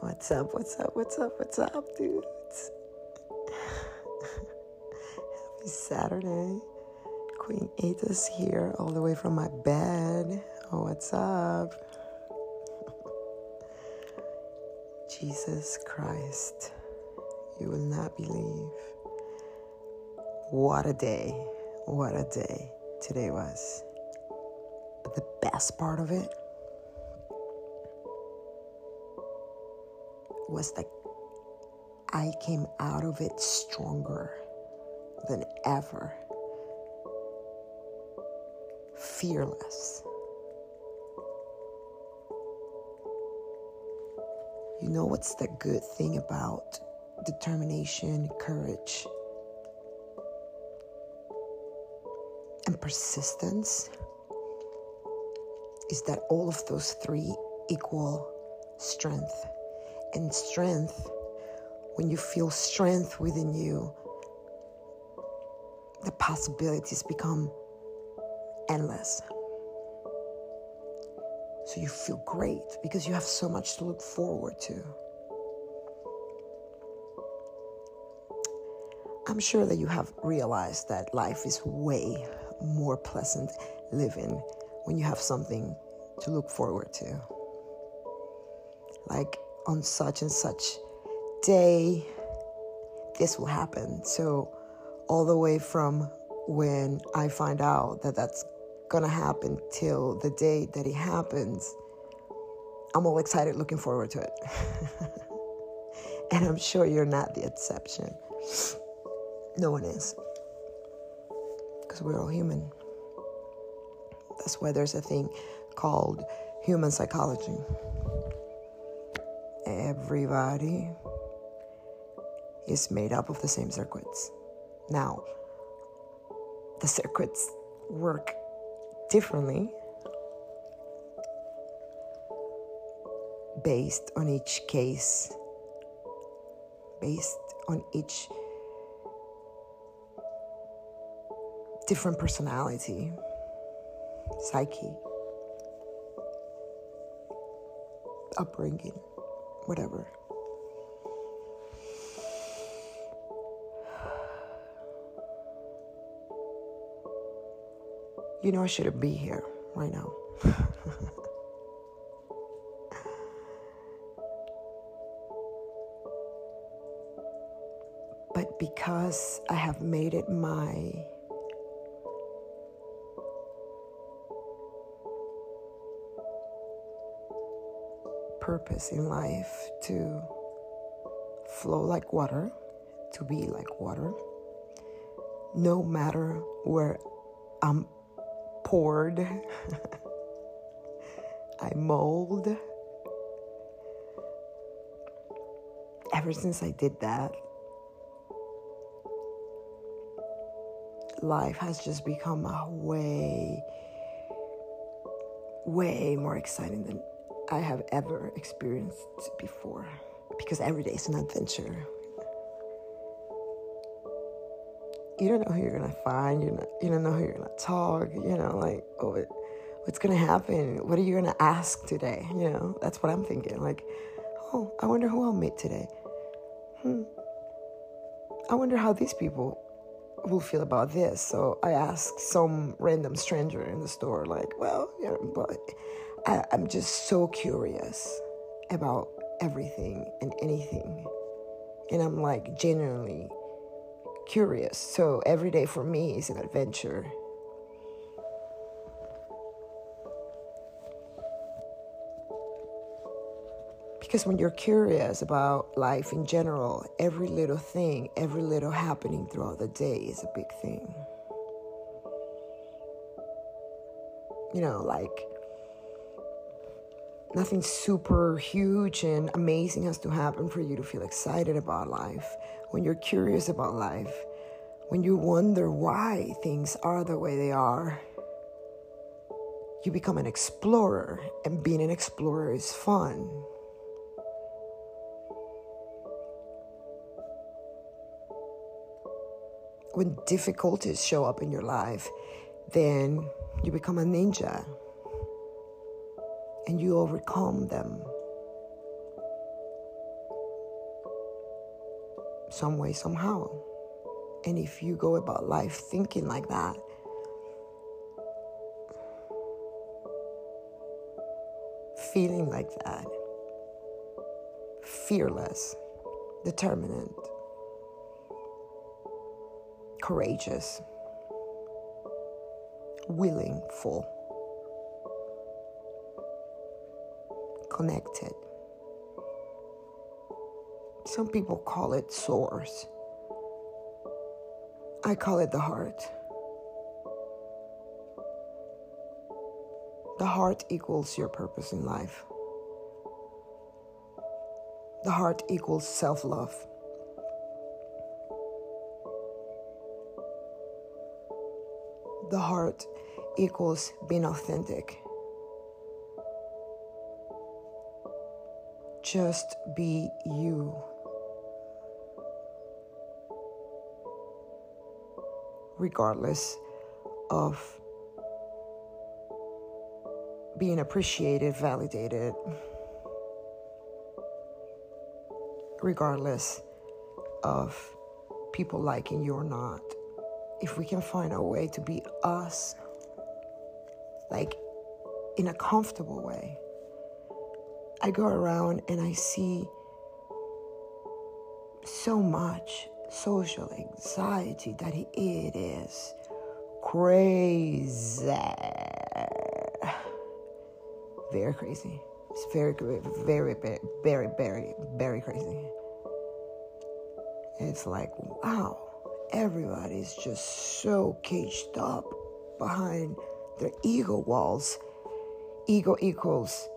What's up? What's up? What's up? What's up, dudes? Happy Saturday. Queen Ada's here all the way from my bed. Oh, what's up? Jesus Christ, you will not believe. What a day. What a day today was. But the best part of it was that I came out of it stronger than ever, fearless. You know what's the good thing about determination, courage, and persistence? Is that all of those three equal strength and strength, when you feel strength within you, the possibilities become endless. So you feel great because you have so much to look forward to. I'm sure that you have realized that life is way more pleasant living when you have something to look forward to. Like on such and such day, this will happen. So, all the way from when I find out that that's gonna happen till the day that it happens, I'm all excited looking forward to it. and I'm sure you're not the exception. No one is. Because we're all human. That's why there's a thing called human psychology everybody is made up of the same circuits. Now, the circuits work differently based on each case, based on each different personality, psyche, upbringing whatever. You know, I shouldn't be here right now. but because I have made it my purpose in life to flow like water, to be like water, no matter where I'm poured, I mold. Ever since I did that, life has just become a way, way more exciting than I have ever experienced before because every day is an adventure. You don't know who you're gonna find. You know, you don't know who you're gonna talk. You know, like oh, what's gonna happen? What are you gonna ask today? You know, that's what I'm thinking. Like, oh, I wonder who I'll meet today. Hmm. I wonder how these people will feel about this. So I ask some random stranger in the store, like, well, yeah, but I, I'm just so curious about everything and anything. And I'm like genuinely curious. So every day for me is an adventure. Because when you're curious about life in general, every little thing, every little happening throughout the day is a big thing. You know, like nothing super huge and amazing has to happen for you to feel excited about life. When you're curious about life, when you wonder why things are the way they are, you become an explorer, and being an explorer is fun. When difficulties show up in your life, then you become a ninja and you overcome them. some way, somehow. And if you go about life thinking like that, feeling like that, fearless, determined, courageous, willing, full, connected. Some people call it source. I call it the heart. The heart equals your purpose in life. The heart equals self love. Equals being authentic. Just be you. Regardless of being appreciated, validated, regardless of people liking you or not. If we can find a way to be us, like in a comfortable way, I go around and I see so much social anxiety that it is crazy very crazy. It's very, very, very, very, very, very crazy. It's like, wow, everybody's just so caged up behind their ego walls. Ego equals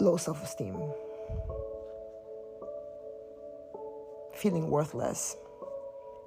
low self esteem, feeling worthless,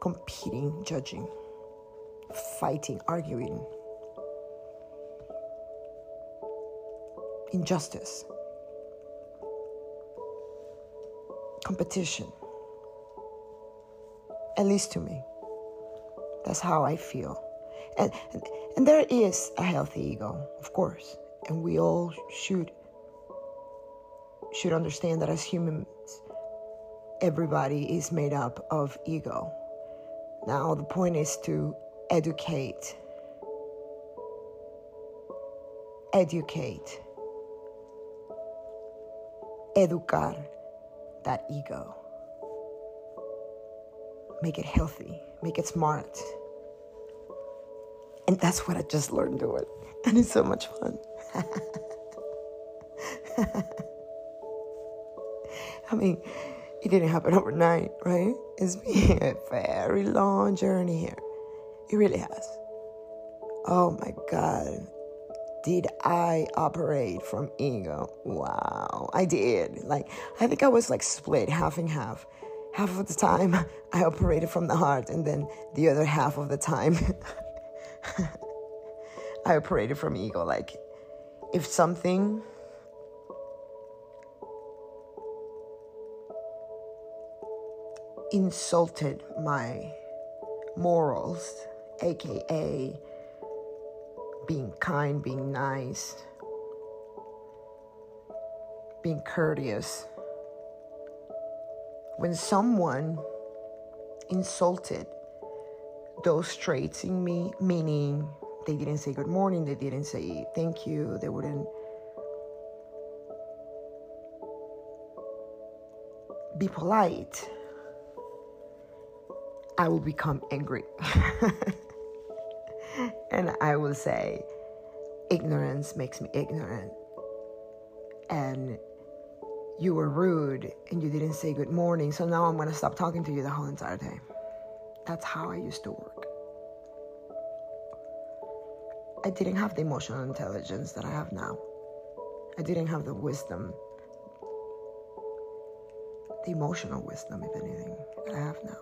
competing, judging, fighting, arguing. injustice, competition. At least to me. That's how I feel. And, and, and there is a healthy ego, of course. And we all should should understand that as humans, everybody is made up of ego. Now, the point is to educate, educate educar that ego. Make it healthy, make it smart. And that's what I just learned doing. And it's so much fun. I mean, it didn't happen overnight, right? It's been a very long journey here. It really has. Oh my God did I operate from ego? Wow, I did. Like, I think I was like split half and half. Half of the time I operated from the heart, and then the other half of the time I operated from ego. Like, if something insulted my morals, aka being kind, being nice, being courteous. When someone insulted those traits in me, meaning they didn't say good morning, they didn't say thank you, they wouldn't be polite, I will become angry. and I will say, ignorance makes me ignorant. And you were rude and you didn't say good morning, so now I'm going to stop talking to you the whole entire day. That's how I used to work. I didn't have the emotional intelligence that I have now. I didn't have the wisdom, the emotional wisdom, if anything, that I have now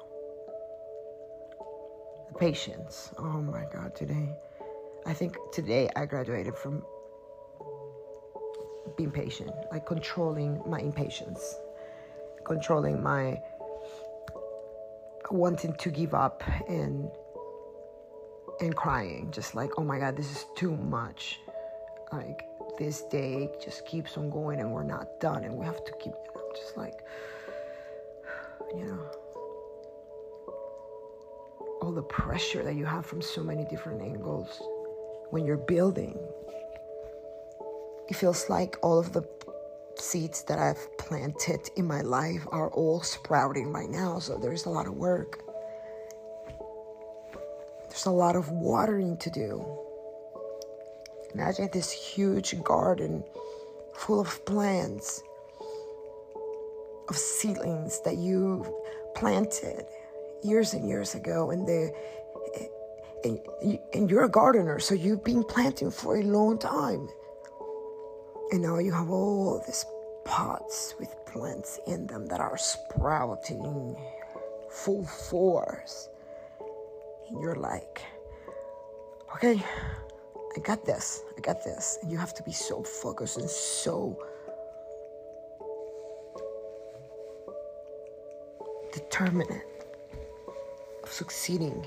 The patience. Oh my God, today. I think today I graduated from being patient, like controlling my impatience, controlling my wanting to give up and and crying, just like, oh my God, this is too much. Like this day just keeps on going and we're not done and we have to keep just like you know. All the pressure that you have from so many different angles when you're building. It feels like all of the seeds that I've planted in my life are all sprouting right now, so there's a lot of work. There's a lot of watering to do. Imagine this huge garden full of plants, of seedlings that you planted years and years ago, and they and, you're a gardener, so you've been planting for a long time. And now you have all these pots with plants in them that are sprouting full force. And you're like, okay, I got this, I got this. And you have to be so focused and so determined of succeeding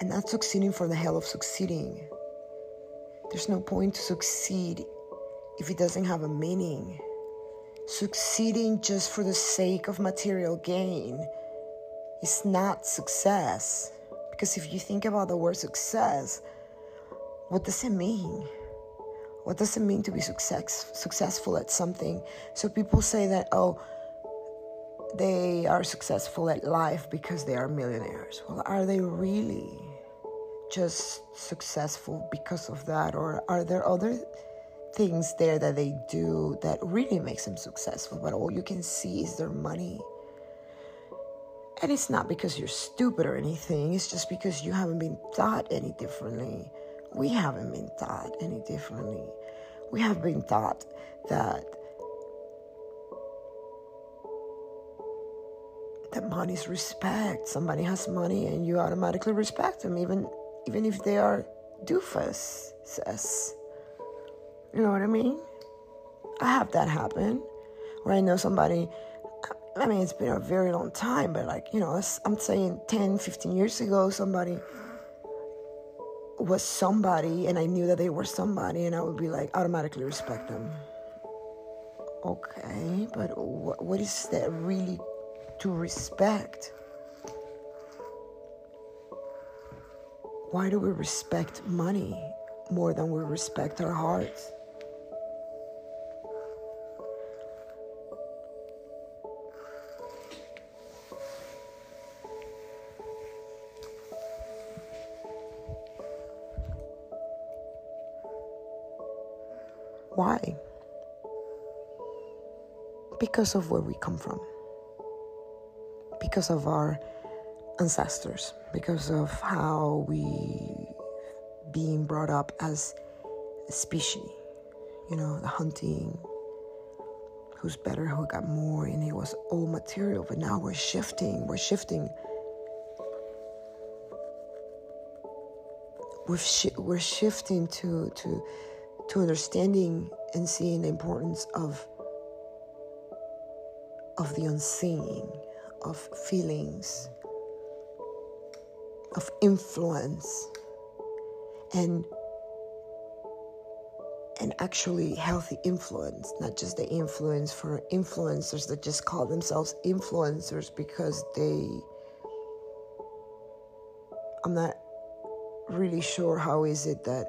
and not succeeding for the hell of succeeding. There's no point to succeed if it doesn't have a meaning. Succeeding just for the sake of material gain is not success. Because if you think about the word success, what does it mean? What does it mean to be success, successful at something? So people say that, oh, they are successful at life because they are millionaires. Well, are they really? Just successful because of that? Or are there other things there that they do that really makes them successful but all you can see is their money? And it's not because you're stupid or anything. It's just because you haven't been taught any differently. We haven't been taught any differently. We have been taught that that money is respect. Somebody has money and you automatically respect them even even if they are doofus, says. You know what I mean? I have that happen where I know somebody. I mean, it's been a very long time, but like, you know, I'm saying 10, 15 years ago, somebody was somebody, and I knew that they were somebody, and I would be like, automatically respect them. Okay, but what is that really to respect? Why do we respect money more than we respect our hearts? Why? Because of where we come from, because of our ancestors because of how we being brought up as a species you know the hunting who's better who got more and it was all material but now we're shifting we're shifting. We're, shi- we're shifting to to to understanding and seeing the importance of of the unseen of feelings of influence and and actually healthy influence, not just the influence for influencers that just call themselves influencers because they I'm not really sure how is it that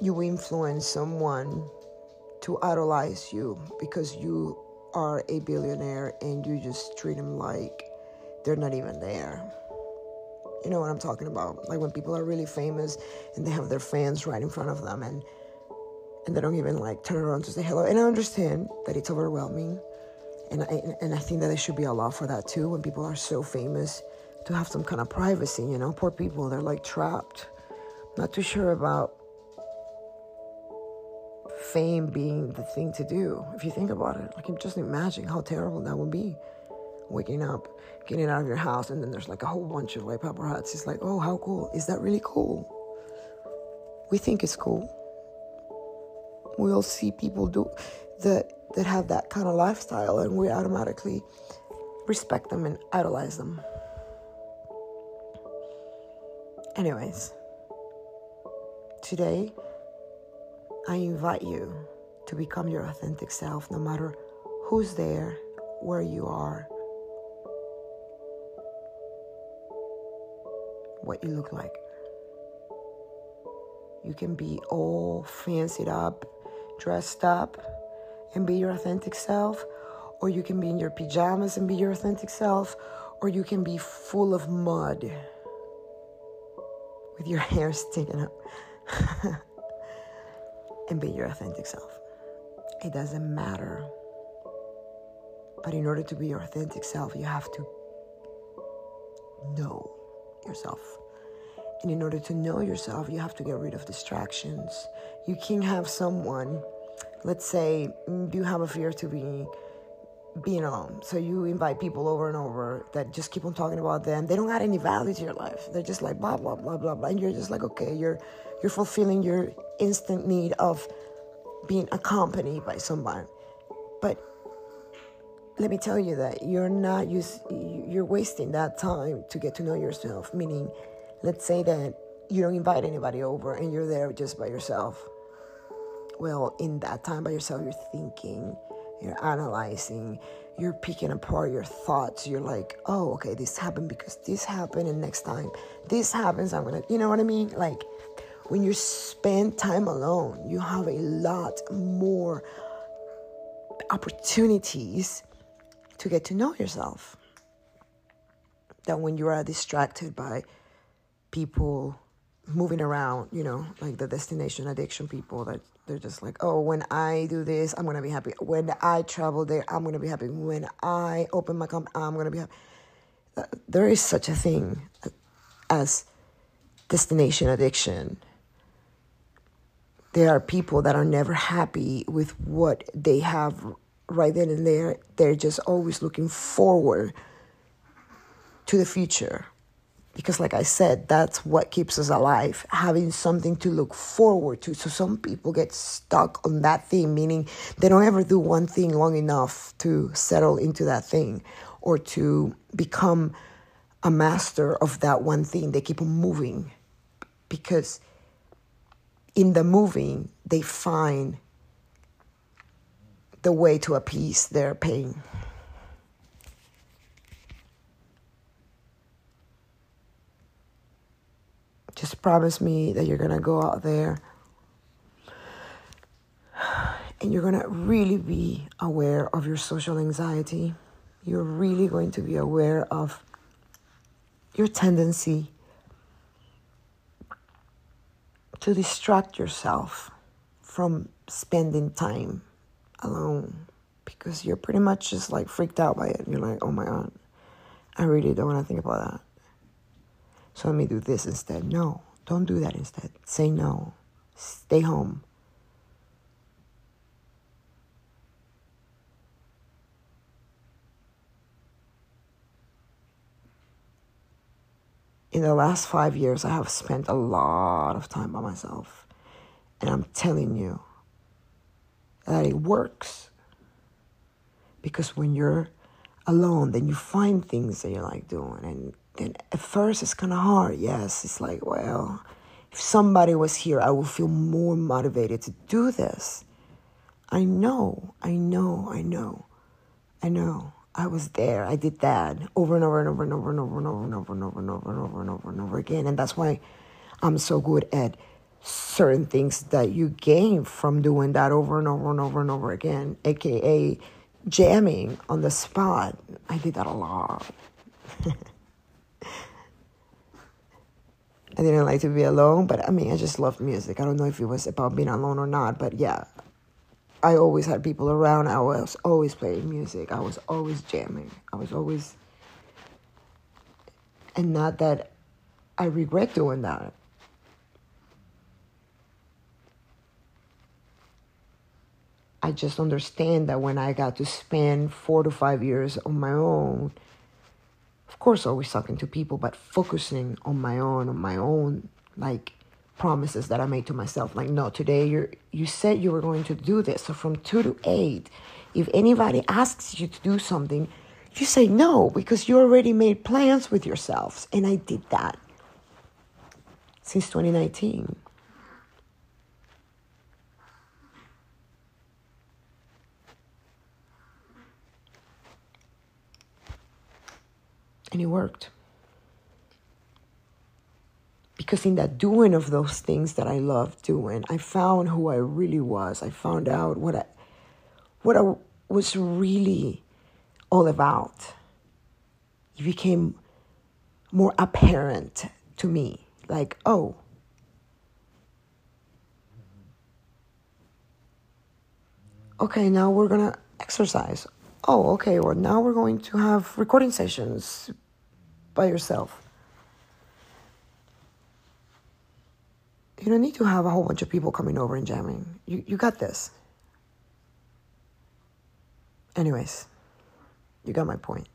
you influence someone to idolize you because you are a billionaire and you just treat them like they're not even there. You know what I'm talking about? Like when people are really famous and they have their fans right in front of them and and they don't even like turn around to say hello. And I understand that it's overwhelming. And I, and I think that there should be a law for that too when people are so famous to have some kind of privacy, you know? Poor people, they're like trapped. Not too sure about fame being the thing to do if you think about it. Like, just imagine how terrible that would be waking up, getting out of your house, and then there's like a whole bunch of like paparazzi. It's like, oh, how cool. Is that really cool? We think it's cool. We all see people do that that have that kind of lifestyle and we automatically respect them and idolize them. Anyways, today I invite you to become your authentic self no matter who's there, where you are, what you look like. You can be all fancied up, dressed up, and be your authentic self, or you can be in your pajamas and be your authentic self, or you can be full of mud with your hair sticking up and be your authentic self. It doesn't matter. But in order to be your authentic self, you have to know yourself. And in order to know yourself, you have to get rid of distractions. You can have someone, let's say, mm, you have a fear to be being alone. So you invite people over and over that just keep on talking about them. They don't add any value to your life. They're just like blah blah blah blah blah. And you're just like, okay, you're you're fulfilling your instant need of being accompanied by someone. But let me tell you that you're not use you're wasting that time to get to know yourself. Meaning, let's say that you don't invite anybody over and you're there just by yourself. Well, in that time by yourself, you're thinking you're analyzing, you're picking apart your thoughts. You're like, oh, okay, this happened because this happened, and next time this happens, I'm gonna, you know what I mean? Like, when you spend time alone, you have a lot more opportunities to get to know yourself That when you are distracted by people moving around, you know, like the destination addiction people that they're just like, oh, when I do this, I'm gonna be happy. When I travel there, I'm gonna be happy. When I open my company, I'm gonna be happy. There is such a thing as destination addiction. There are people that are never happy with what they have right then and there. They're just always looking forward to the future because like i said that's what keeps us alive having something to look forward to so some people get stuck on that thing meaning they don't ever do one thing long enough to settle into that thing or to become a master of that one thing they keep on moving because in the moving they find the way to appease their pain Just promise me that you're going to go out there and you're going to really be aware of your social anxiety. You're really going to be aware of your tendency to distract yourself from spending time alone because you're pretty much just like freaked out by it. You're like, oh my God, I really don't want to think about that. So let me do this instead. No, don't do that instead. Say no. Stay home. In the last five years, I have spent a lot of time by myself. And I'm telling you that it works. Because when you're alone, then you find things that you like doing. And and at first it's kind of hard. Yes, it's like, well, if somebody was here, I would feel more motivated to do this. I know, I know, I know, I know. I was there. I did that over and over and over and over and over and over and over and over and over and over and over again. And that's why I'm so good at certain things that you gain from doing that over and over and over and over again, aka jamming on the spot. I did that a lot. I didn't like to be alone, but I mean, I just loved music. I don't know if it was about being alone or not, but yeah, I always had people around. I was always playing music. I was always jamming. I was always, and not that I regret doing that. I just understand that when I got to spend four to five years on my own, of course always talking to people but focusing on my own on my own like promises that i made to myself like no today you you said you were going to do this. So from 2 to 8 if anybody asks you to do something you say no because you already made plans with yourselves and i did that since 2019 And it worked. Because in that doing of those things that I love doing, I found who I really was. I found out what I what I was really all about. It became more apparent to me. Like, oh, okay, now we're gonna exercise. Oh, okay, well, now we're going to have recording sessions by yourself. You don't need to have a whole bunch of people coming over and jamming. You, you got this. Anyways, you got my point.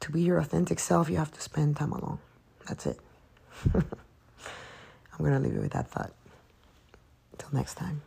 To be your authentic self, you have to spend time alone. That's it. I'm going to leave you with that thought. Until next time.